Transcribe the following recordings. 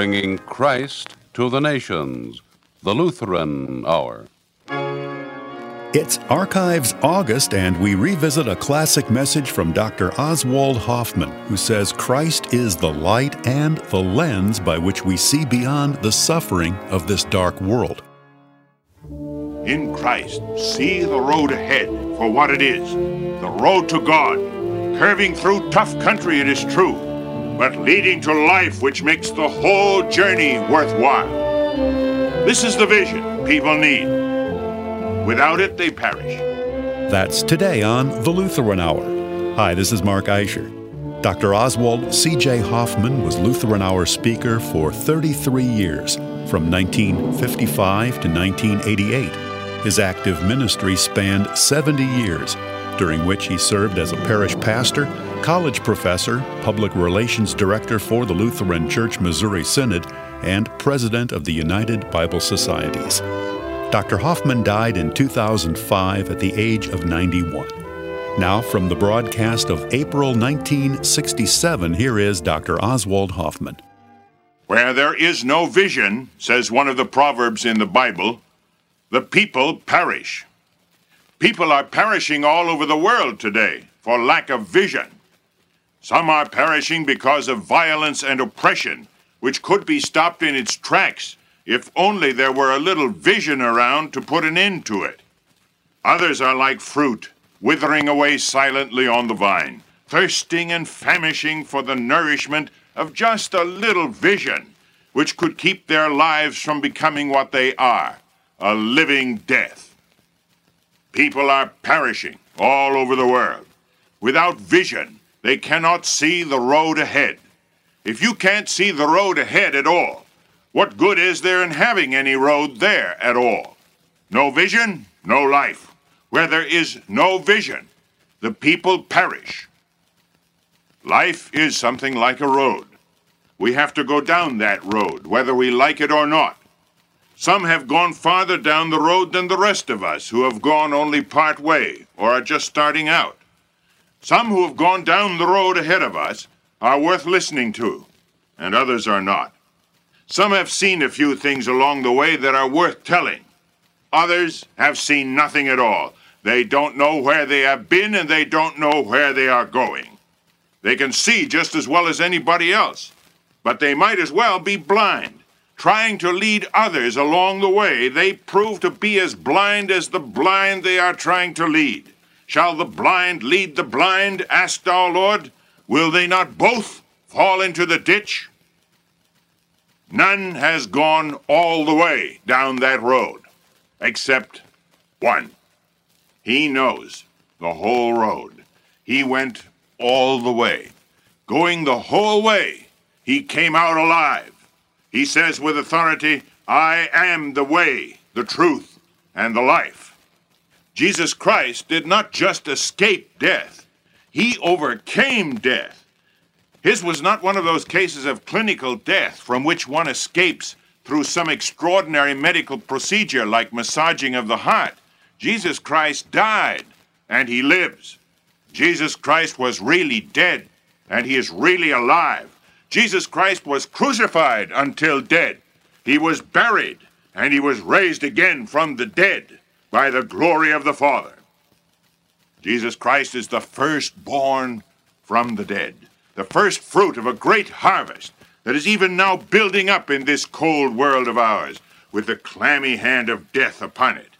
bringing Christ to the nations. The Lutheran Hour. It's Archives August, and we revisit a classic message from Dr. Oswald Hoffmann, who says Christ is the light and the lens by which we see beyond the suffering of this dark world. In Christ, see the road ahead for what it is the road to God, curving through tough country, it is true, but leading to life which makes the whole journey worthwhile. This is the vision people need. Without it, they perish. That's today on The Lutheran Hour. Hi, this is Mark Eischer. Dr. Oswald C.J. Hoffmann was Lutheran Hour speaker for 33 years, from 1955 to 1988. His active ministry spanned 70 years, during which he served as a parish pastor, college professor, public relations director for the Lutheran Church Missouri Synod, and president of the United Bible Societies. Dr. Hoffmann died in 2005 at the age of 91. Now, from the broadcast of April 1967, here is Dr. Oswald Hoffmann. Where there is no vision, says one of the Proverbs in the Bible, the people perish. People are perishing all over the world today for lack of vision. Some are perishing because of violence and oppression, which could be stopped in its tracks if only there were a little vision around to put an end to it. Others are like fruit, withering away silently on the vine, thirsting and famishing for the nourishment of just a little vision, which could keep their lives from becoming what they are a living death. People are perishing all over the world. Without vision, they cannot see the road ahead. If you can't see the road ahead at all, what good is there in having any road there at all? No vision, no life. Where there is no vision, the people perish. Life is something like a road. We have to go down that road, whether we like it or not. Some have gone farther down the road than the rest of us, who have gone only part way or are just starting out. Some who have gone down the road ahead of us are worth listening to, and others are not. Some have seen a few things along the way that are worth telling. Others have seen nothing at all. They don't know where they have been and they don't know where they are going. They can see just as well as anybody else, but they might as well be blind. Trying to lead others along the way, they prove to be as blind as the blind they are trying to lead. Shall the blind lead the blind? asked our Lord. Will they not both fall into the ditch? None has gone all the way down that road, except one. He knows the whole road. He went all the way. Going the whole way, he came out alive. He says with authority, I am the way, the truth, and the life. Jesus Christ did not just escape death, he overcame death. His was not one of those cases of clinical death from which one escapes through some extraordinary medical procedure like massaging of the heart. Jesus Christ died and he lives. Jesus Christ was really dead and he is really alive. Jesus Christ was crucified until dead. He was buried and he was raised again from the dead by the glory of the Father. Jesus Christ is the firstborn from the dead the first fruit of a great harvest that is even now building up in this cold world of ours with the clammy hand of death upon it.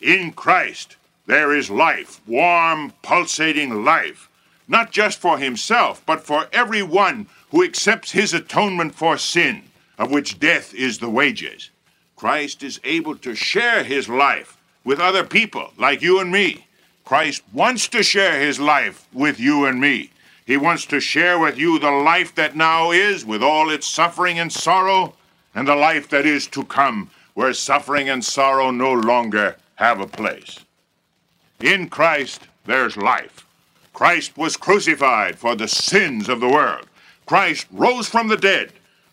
In Christ there is life, warm, pulsating life, not just for himself, but for every one who accepts his atonement for sin, of which death is the wages. Christ is able to share his life with other people like you and me. Christ wants to share his life with you and me. He wants to share with you the life that now is, with all its suffering and sorrow, and the life that is to come, where suffering and sorrow no longer have a place. In Christ, there's life. Christ was crucified for the sins of the world. Christ rose from the dead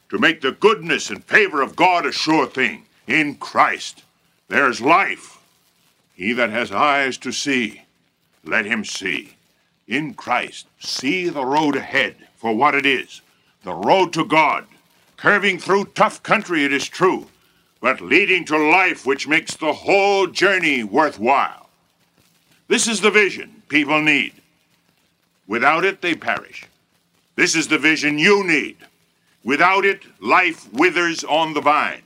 to make the goodness and favor of God a sure thing. In Christ, there's life. He that has eyes to see, let him see in Christ, see the road ahead for what it is the road to God, curving through tough country, it is true, but leading to life which makes the whole journey worthwhile. This is the vision people need. Without it, they perish. This is the vision you need. Without it, life withers on the vine.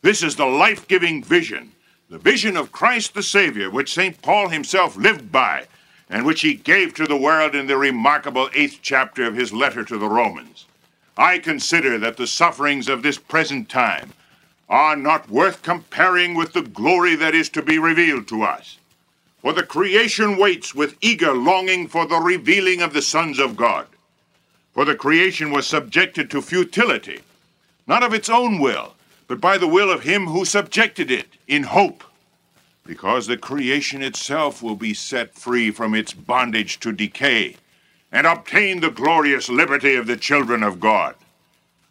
This is the life giving vision, the vision of Christ the Savior, which St. Paul himself lived by, and which he gave to the world in the remarkable eighth chapter of his letter to the Romans. I consider that the sufferings of this present time are not worth comparing with the glory that is to be revealed to us. For the creation waits with eager longing for the revealing of the sons of God. For the creation was subjected to futility, not of its own will, but by the will of him who subjected it, in hope, because the creation itself will be set free from its bondage to decay and obtain the glorious liberty of the children of God.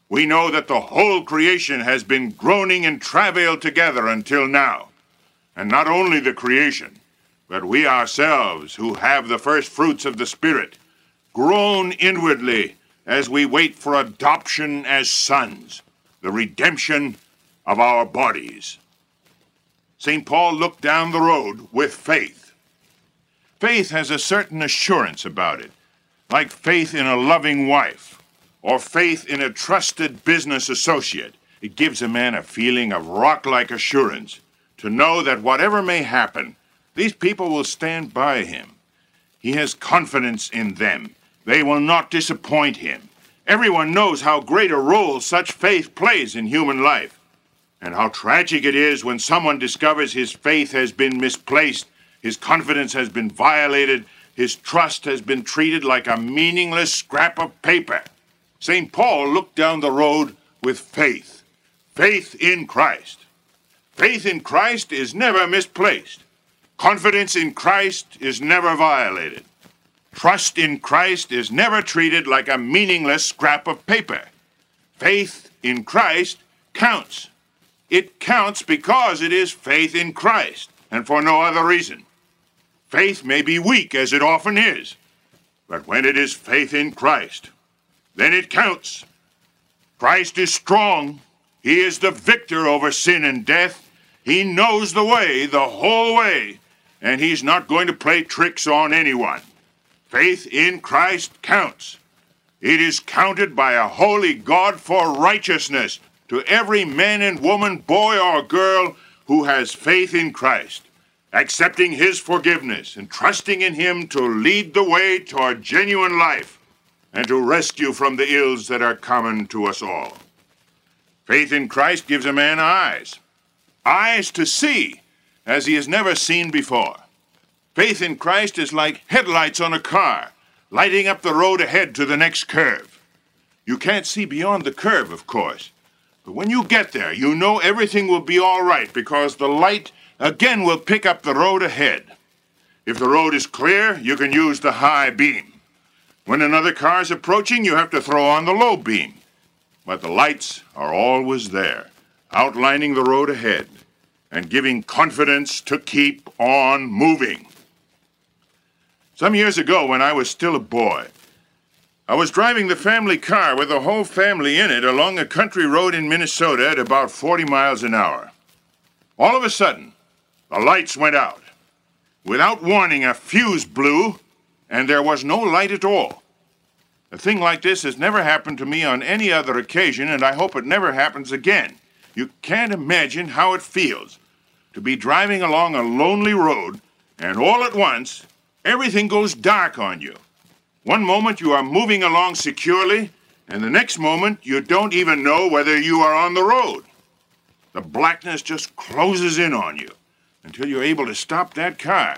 We know that the whole creation has been groaning and travail together until now. And not only the creation, but we ourselves, who have the first fruits of the Spirit, groan inwardly as we wait for adoption as sons, the redemption of our bodies. St. Paul looked down the road with faith. Faith has a certain assurance about it, like faith in a loving wife or faith in a trusted business associate. It gives a man a feeling of rock like assurance to know that whatever may happen, these people will stand by him. He has confidence in them. They will not disappoint him. Everyone knows how great a role such faith plays in human life, and how tragic it is when someone discovers his faith has been misplaced, his confidence has been violated, his trust has been treated like a meaningless scrap of paper. St. Paul looked down the road with faith faith in Christ. Faith in Christ is never misplaced. Confidence in Christ is never violated. Trust in Christ is never treated like a meaningless scrap of paper. Faith in Christ counts. It counts because it is faith in Christ and for no other reason. Faith may be weak, as it often is, but when it is faith in Christ, then it counts. Christ is strong. He is the victor over sin and death. He knows the way, the whole way, and he's not going to play tricks on anyone. Faith in Christ counts. It is counted by a holy God for righteousness to every man and woman, boy or girl who has faith in Christ, accepting his forgiveness and trusting in him to lead the way toward genuine life and to rescue from the ills that are common to us all. Faith in Christ gives a man eyes, eyes to see as he has never seen before. Faith in Christ is like headlights on a car, lighting up the road ahead to the next curve. You can't see beyond the curve, of course, but when you get there, you know everything will be all right because the light again will pick up the road ahead. If the road is clear, you can use the high beam. When another car is approaching, you have to throw on the low beam. But the lights are always there, outlining the road ahead and giving confidence to keep on moving. Some years ago, when I was still a boy, I was driving the family car with the whole family in it along a country road in Minnesota at about 40 miles an hour. All of a sudden, the lights went out. Without warning, a fuse blew, and there was no light at all. A thing like this has never happened to me on any other occasion, and I hope it never happens again. You can't imagine how it feels to be driving along a lonely road, and all at once, everything goes dark on you. One moment you are moving along securely, and the next moment you don't even know whether you are on the road. The blackness just closes in on you until you're able to stop that car.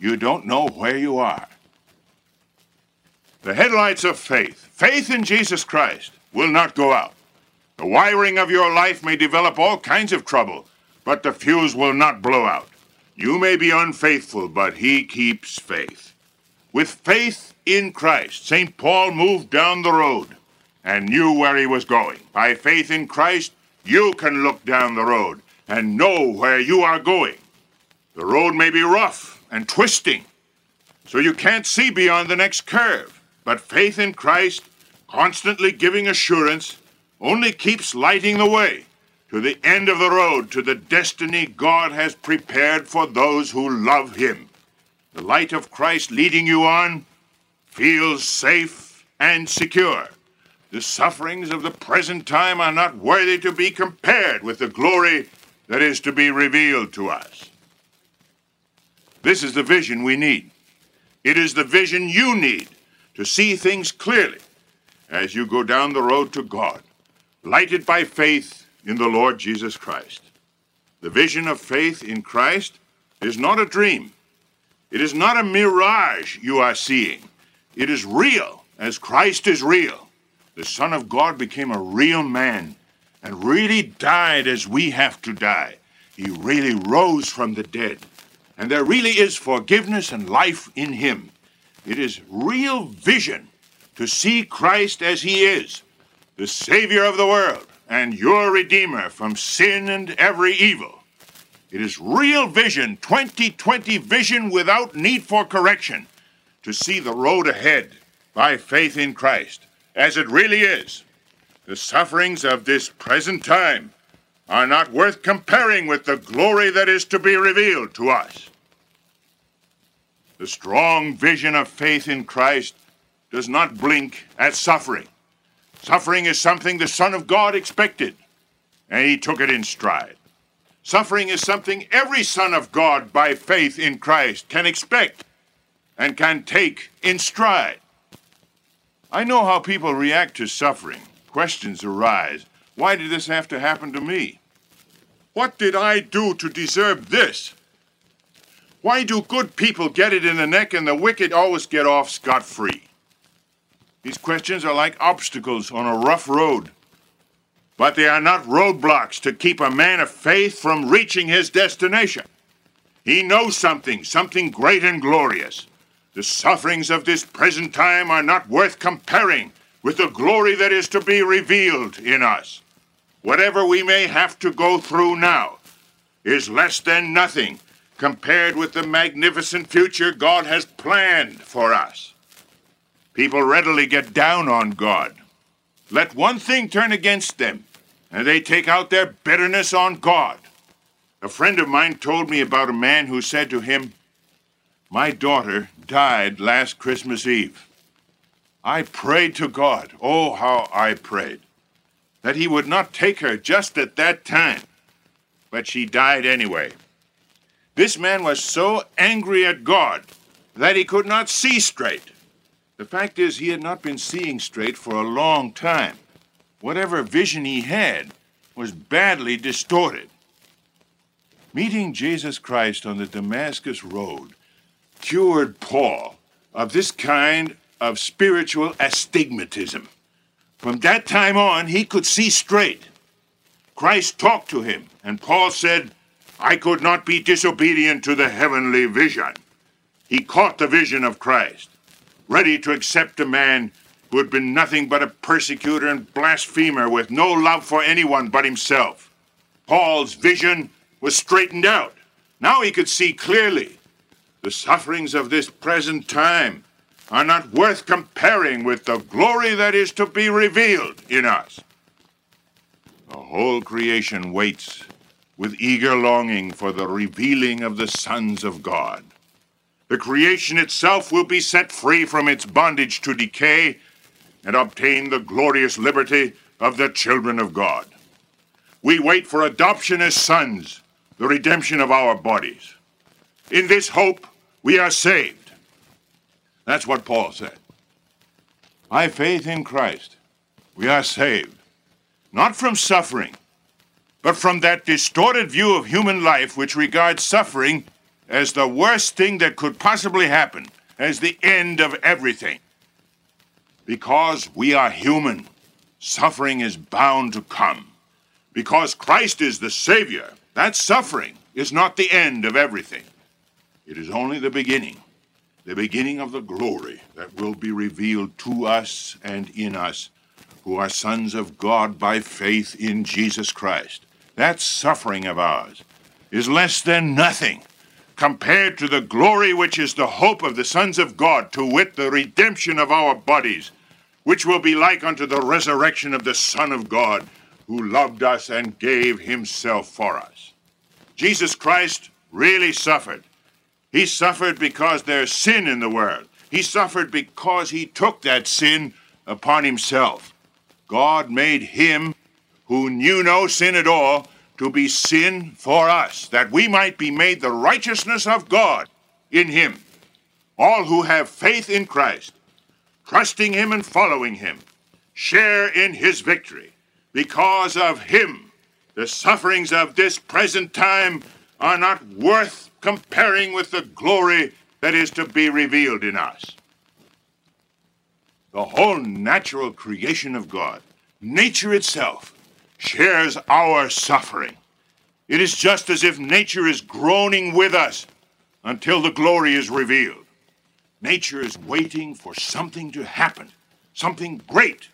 You don't know where you are. The headlights of faith, faith in Jesus Christ, will not go out. The wiring of your life may develop all kinds of trouble, but the fuse will not blow out. You may be unfaithful, but he keeps faith. With faith in Christ, St. Paul moved down the road and knew where he was going. By faith in Christ, you can look down the road and know where you are going. The road may be rough and twisting, so you can't see beyond the next curve. But faith in Christ, constantly giving assurance, only keeps lighting the way to the end of the road to the destiny God has prepared for those who love Him. The light of Christ leading you on feels safe and secure. The sufferings of the present time are not worthy to be compared with the glory that is to be revealed to us. This is the vision we need. It is the vision you need to see things clearly as you go down the road to God, lighted by faith in the Lord Jesus Christ. The vision of faith in Christ is not a dream. It is not a mirage you are seeing. It is real, as Christ is real. The Son of God became a real man and really died as we have to die. He really rose from the dead. And there really is forgiveness and life in him. It is real vision to see Christ as he is, the Savior of the world and your Redeemer from sin and every evil. It is real vision, 2020 vision without need for correction, to see the road ahead by faith in Christ as it really is. The sufferings of this present time are not worth comparing with the glory that is to be revealed to us. The strong vision of faith in Christ does not blink at suffering. Suffering is something the Son of God expected, and he took it in stride. Suffering is something every Son of God by faith in Christ can expect and can take in stride. I know how people react to suffering. Questions arise. Why did this have to happen to me? What did I do to deserve this? Why do good people get it in the neck and the wicked always get off scot free? These questions are like obstacles on a rough road, but they are not roadblocks to keep a man of faith from reaching his destination. He knows something, something great and glorious. The sufferings of this present time are not worth comparing with the glory that is to be revealed in us. Whatever we may have to go through now is less than nothing compared with the magnificent future God has planned for us. People readily get down on God. Let one thing turn against them, and they take out their bitterness on God. A friend of mine told me about a man who said to him, My daughter died last Christmas Eve. I prayed to God, oh, how I prayed, that he would not take her just at that time. But she died anyway. This man was so angry at God that he could not see straight. The fact is, he had not been seeing straight for a long time. Whatever vision he had was badly distorted. Meeting Jesus Christ on the Damascus Road cured Paul of this kind of spiritual astigmatism. From that time on, he could see straight. Christ talked to him, and Paul said, I could not be disobedient to the heavenly vision. He caught the vision of Christ, ready to accept a man who had been nothing but a persecutor and blasphemer with no love for anyone but himself. Paul's vision was straightened out. Now he could see clearly. The sufferings of this present time are not worth comparing with the glory that is to be revealed in us. The whole creation waits with eager longing for the revealing of the sons of God. The creation itself will be set free from its bondage to decay and obtain the glorious liberty of the children of God. We wait for adoption as sons, the redemption of our bodies. In this hope, we are saved. That's what Paul said. By faith in Christ, we are saved, not from suffering, but from that distorted view of human life which regards suffering as the worst thing that could possibly happen, as the end of everything. Because we are human, suffering is bound to come. Because Christ is the Savior, that suffering is not the end of everything. It is only the beginning, the beginning of the glory that will be revealed to us and in us who are sons of God by faith in Jesus Christ. That suffering of ours is less than nothing compared to the glory which is the hope of the sons of God, to wit, the redemption of our bodies, which will be like unto the resurrection of the Son of God, who loved us and gave himself for us. Jesus Christ really suffered. He suffered because there's sin in the world. He suffered because he took that sin upon himself. God made him, who knew no sin at all, to be sin for us, that we might be made the righteousness of God in him. All who have faith in Christ, trusting him and following him, share in his victory. Because of him, the sufferings of this present time are not worth comparing with the glory that is to be revealed in us. The whole natural creation of God, nature itself, shares our suffering. It is just as if nature is groaning with us until the glory is revealed. Nature is waiting for something to happen, something great,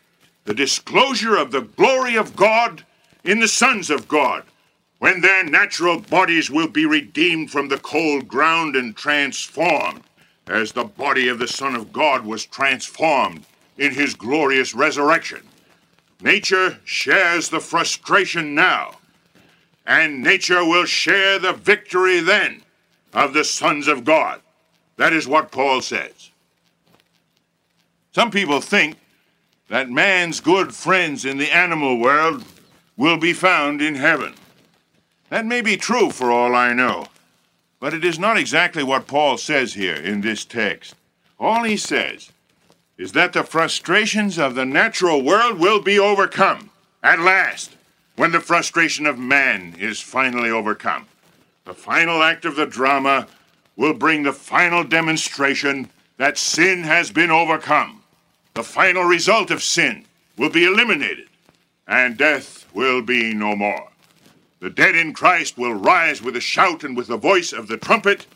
the disclosure of the glory of God in the sons of God, when their natural bodies will be redeemed from the cold ground and transformed, as the body of the Son of God was transformed in his glorious resurrection. Nature shares the frustration now, and nature will share the victory then of the sons of God. That is what Paul says. Some people think that man's good friends in the animal world will be found in heaven. That may be true for all I know, but it is not exactly what Paul says here in this text. All he says is that the frustrations of the natural world will be overcome at last when the frustration of man is finally overcome. The final act of the drama will bring the final demonstration that sin has been overcome. The final result of sin will be eliminated, and death will be no more. The dead in Christ will rise with a shout and with the voice of the trumpet,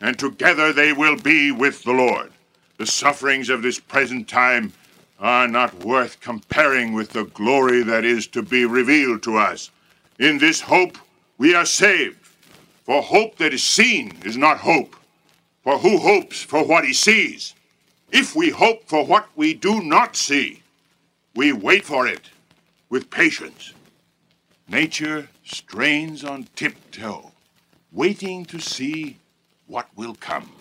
and together they will be with the Lord. The sufferings of this present time are not worth comparing with the glory that is to be revealed to us. In this hope we are saved. For hope that is seen is not hope. For who hopes for what he sees? If we hope for what we do not see, we wait for it with patience. Nature strains on tiptoe, waiting to see what will come.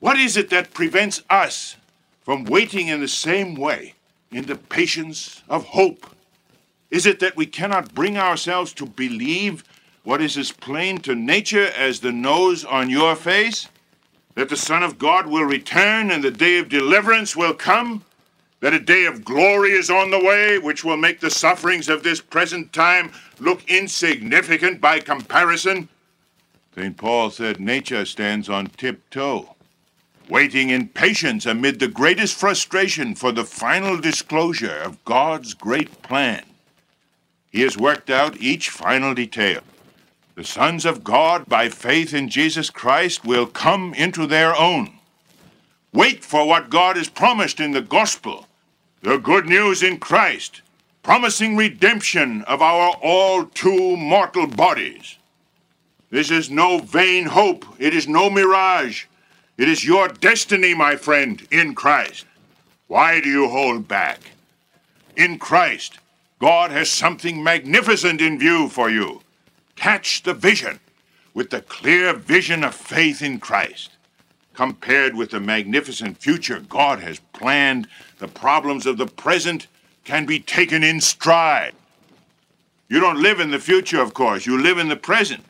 What is it that prevents us from waiting in the same way in the patience of hope? Is it that we cannot bring ourselves to believe what is as plain to nature as the nose on your face? That the Son of God will return and the day of deliverance will come? That a day of glory is on the way, which will make the sufferings of this present time look insignificant by comparison? St. Paul said nature stands on tiptoe waiting in patience amid the greatest frustration for the final disclosure of God's great plan. He has worked out each final detail. The sons of God, by faith in Jesus Christ, will come into their own. Wait for what God has promised in the gospel, the good news in Christ, promising redemption of our all too mortal bodies. This is no vain hope, it is no mirage. It is your destiny, my friend, in Christ. Why do you hold back? In Christ, God has something magnificent in view for you. Catch the vision with the clear vision of faith in Christ. Compared with the magnificent future God has planned, the problems of the present can be taken in stride. You don't live in the future, of course, you live in the present.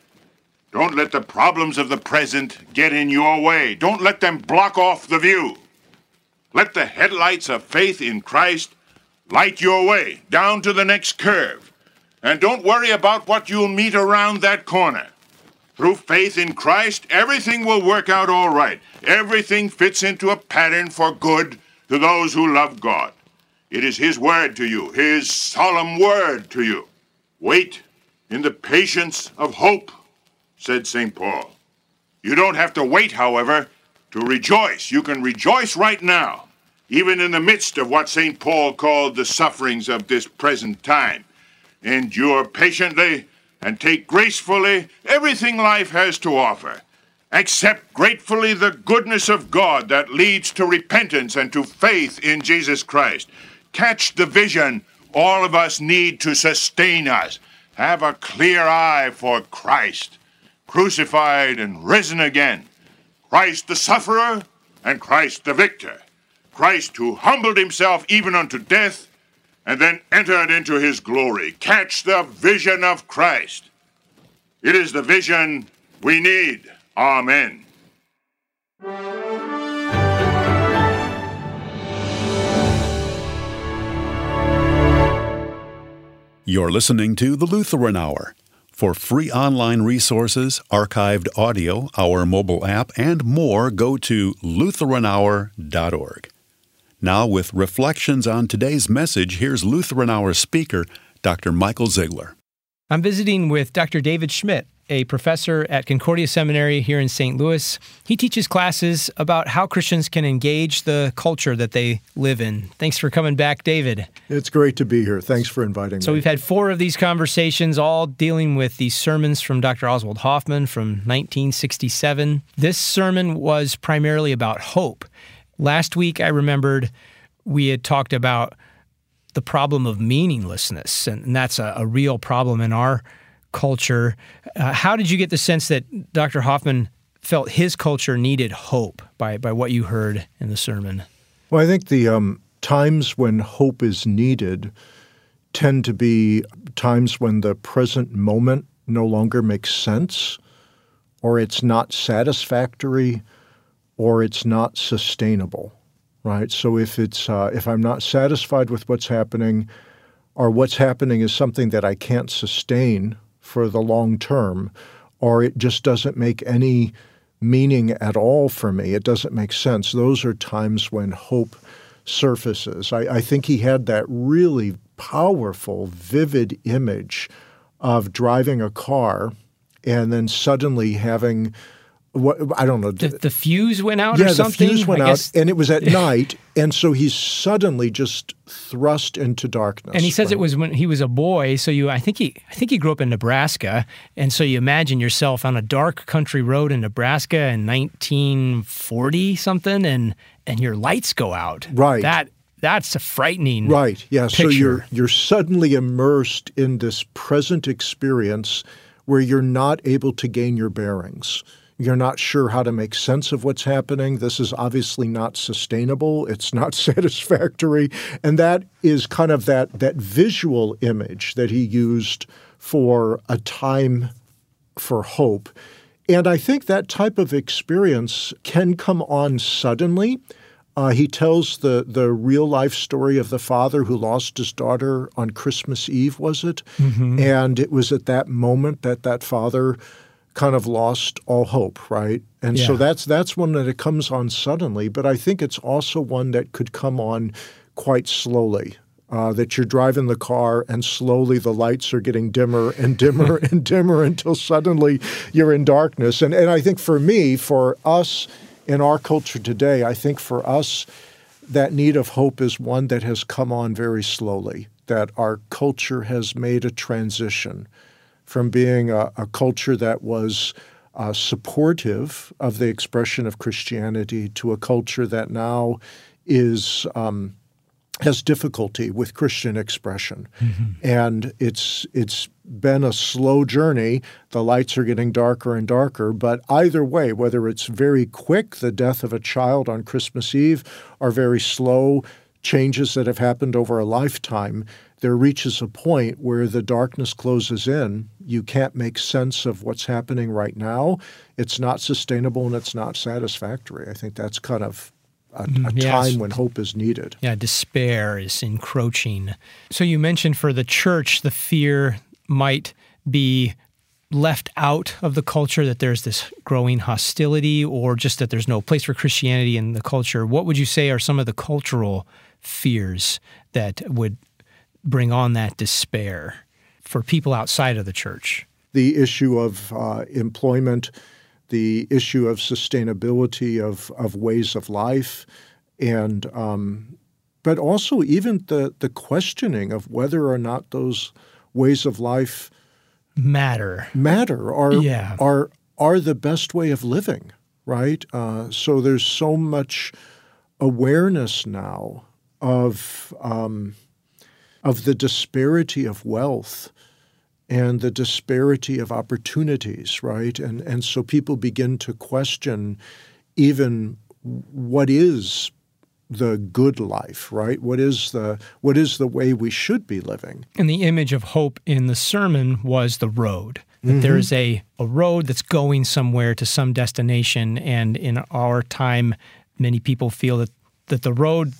Don't let the problems of the present get in your way. Don't let them block off the view. Let the headlights of faith in Christ light your way down to the next curve. And don't worry about what you'll meet around that corner. Through faith in Christ, everything will work out all right. Everything fits into a pattern for good to those who love God. It is His word to you, His solemn word to you. Wait in the patience of hope said St. Paul. You don't have to wait, however, to rejoice. You can rejoice right now, even in the midst of what St. Paul called the sufferings of this present time. Endure patiently and take gracefully everything life has to offer. Accept gratefully the goodness of God that leads to repentance and to faith in Jesus Christ. Catch the vision all of us need to sustain us. Have a clear eye for Christ, crucified and risen again. Christ the sufferer and Christ the victor. Christ who humbled himself even unto death and then entered into his glory. Catch the vision of Christ. It is the vision we need. Amen. You're listening to the Lutheran Hour. For free online resources, archived audio, our mobile app, and more, go to LutheranHour.org. Now, with reflections on today's message, here's Lutheran Hour speaker, Dr. Michael Zeigler. I'm visiting with Dr. David Schmitt, a professor at Concordia Seminary here in St. Louis. He teaches classes about how Christians can engage the culture that they live in. Thanks for coming back, David. It's great to be here. Thanks for inviting so me. So, we've had four of these conversations, all dealing with these sermons from Dr. Oswald Hoffmann from 1967. This sermon was primarily about hope. Last week, I remembered we had talked about the problem of meaninglessness, and that's a, a real problem in our culture. Uh, how did you get the sense that Dr. Hoffmann felt his culture needed hope by, by what you heard in the sermon? Well, I think the um, times when hope is needed tend to be times when the present moment no longer makes sense, or it's not satisfactory, or it's not sustainable, right? So if it's uh, if I'm not satisfied with what's happening, or what's happening is something that I can't sustain for the long term, or it just doesn't make any meaning at all for me. It doesn't make sense. Those are times when hope surfaces. I, I think he had that really powerful, vivid image of driving a car and then suddenly having what I don't know. The, the fuse went out yeah, or something? the fuse went out, and it was at night, and so he's suddenly just thrust into darkness. And he says right? it was when he was a boy. So you, I think he, I think he grew up in Nebraska, and so you imagine yourself on a dark country road in Nebraska in 1940 something, and and your lights go out. Right. That that's a frightening. Right. Yeah. Picture. So you're you're suddenly immersed in this present experience where you're not able to gain your bearings you're not sure how to make sense of what's happening. This is obviously not sustainable. It's not satisfactory. And that is kind of that, that visual image that he used for a time for hope. And I think that type of experience can come on suddenly. Uh, he tells the the real life story of the father who lost his daughter on Christmas Eve, was it? Mm-hmm. And it was at that moment that that father kind of lost all hope, right? And yeah. so that's that's one that it comes on suddenly, but I think it's also one that could come on quite slowly. Uh, that you're driving the car and slowly the lights are getting dimmer and dimmer and dimmer until suddenly you're in darkness. And and I think for me, for us in our culture today, I think for us that need of hope is one that has come on very slowly. That our culture has made a transition from being a, a culture that was uh, supportive of the expression of Christianity to a culture that now is um, has difficulty with Christian expression, mm-hmm. and it's it's been a slow journey. The lights are getting darker and darker, but either way, whether it's very quick, the death of a child on Christmas Eve, or very slow changes that have happened over a lifetime, there reaches a point where the darkness closes in. You can't make sense of what's happening right now. It's not sustainable and it's not satisfactory. I think that's kind of a, a mm, yes. time when hope is needed. Yeah, despair is encroaching. So you mentioned for the church, the fear might be left out of the culture, that there's this growing hostility, or just that there's no place for Christianity in the culture. What would you say are some of the cultural fears that would bring on that despair for people outside of the church? The issue of uh, employment, the issue of sustainability of, of ways of life, and um, but also even the the questioning of whether or not those ways of life matter matter are yeah. are are the best way of living, right? Uh, so there's so much awareness now of um, of the disparity of wealth and the disparity of opportunities, right? And and so people begin to question even what is the good life, right? What is the what is the way we should be living? And the image of hope in the sermon was the road. That Mm-hmm. there is a, a road that's going somewhere to some destination. And in our time, many people feel that, that the road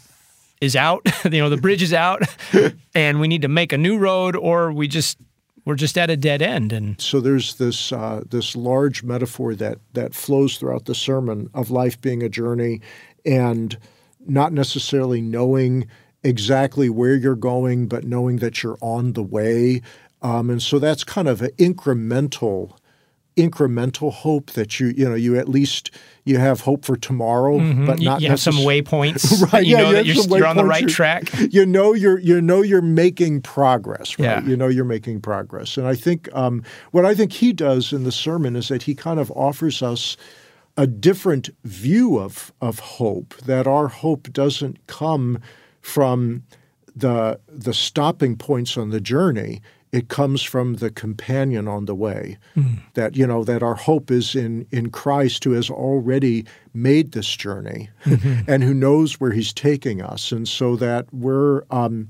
is out, you know, the bridge is out, and we need to make a new road, or we just we're just at a dead end. And So there's this uh, this large metaphor that that flows throughout the sermon of life being a journey, and not necessarily knowing exactly where you're going, but knowing that you're on the way. Um, and so that's kind of an incremental incremental hope that you you know you at least you have hope for tomorrow, but you, not you have some waypoints. Right, You yeah, know you that you're, you're on the right track. you know you're you know you're making progress right Yeah. you know you're making progress and i think um, what i think he does in the sermon is that he kind of offers us a different view of of hope that our hope doesn't come from the the stopping points on the journey it comes from the companion on the way that you know that our hope is in in Christ who has already made this journey and who knows where he's taking us. And so that we're um,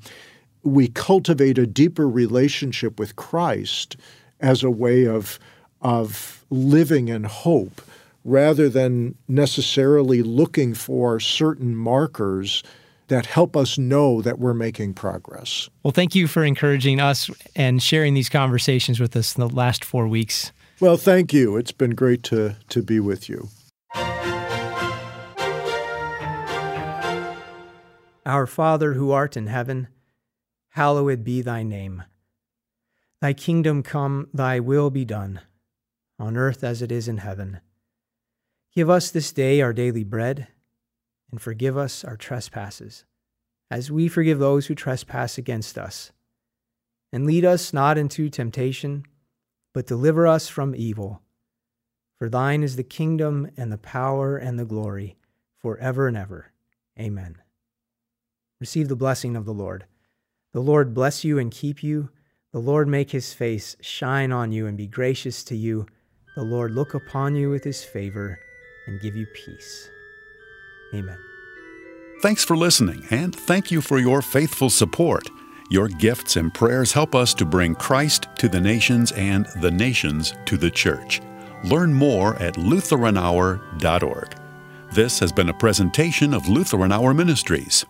we cultivate a deeper relationship with Christ as a way of of living in hope rather than necessarily looking for certain markers that help us know that we're making progress. Well, thank you for encouraging us and sharing these conversations with us in the last four weeks. Well, thank you. It's been great to to be with you. Our Father who art in heaven, hallowed be thy name. Thy kingdom come, thy will be done, on earth as it is in heaven. Give us this day our daily bread, and forgive us our trespasses, as we forgive those who trespass against us. And lead us not into temptation, but deliver us from evil. For thine is the kingdom, and the power, and the glory, forever and ever. Amen. Receive the blessing of the Lord. The Lord bless you and keep you. The Lord make his face shine on you and be gracious to you. The Lord look upon you with his favor and give you peace. Amen. Thanks for listening, and thank you for your faithful support. Your gifts and prayers help us to bring Christ to the nations and the nations to the church. Learn more at LutheranHour.org. This has been a presentation of Lutheran Hour Ministries.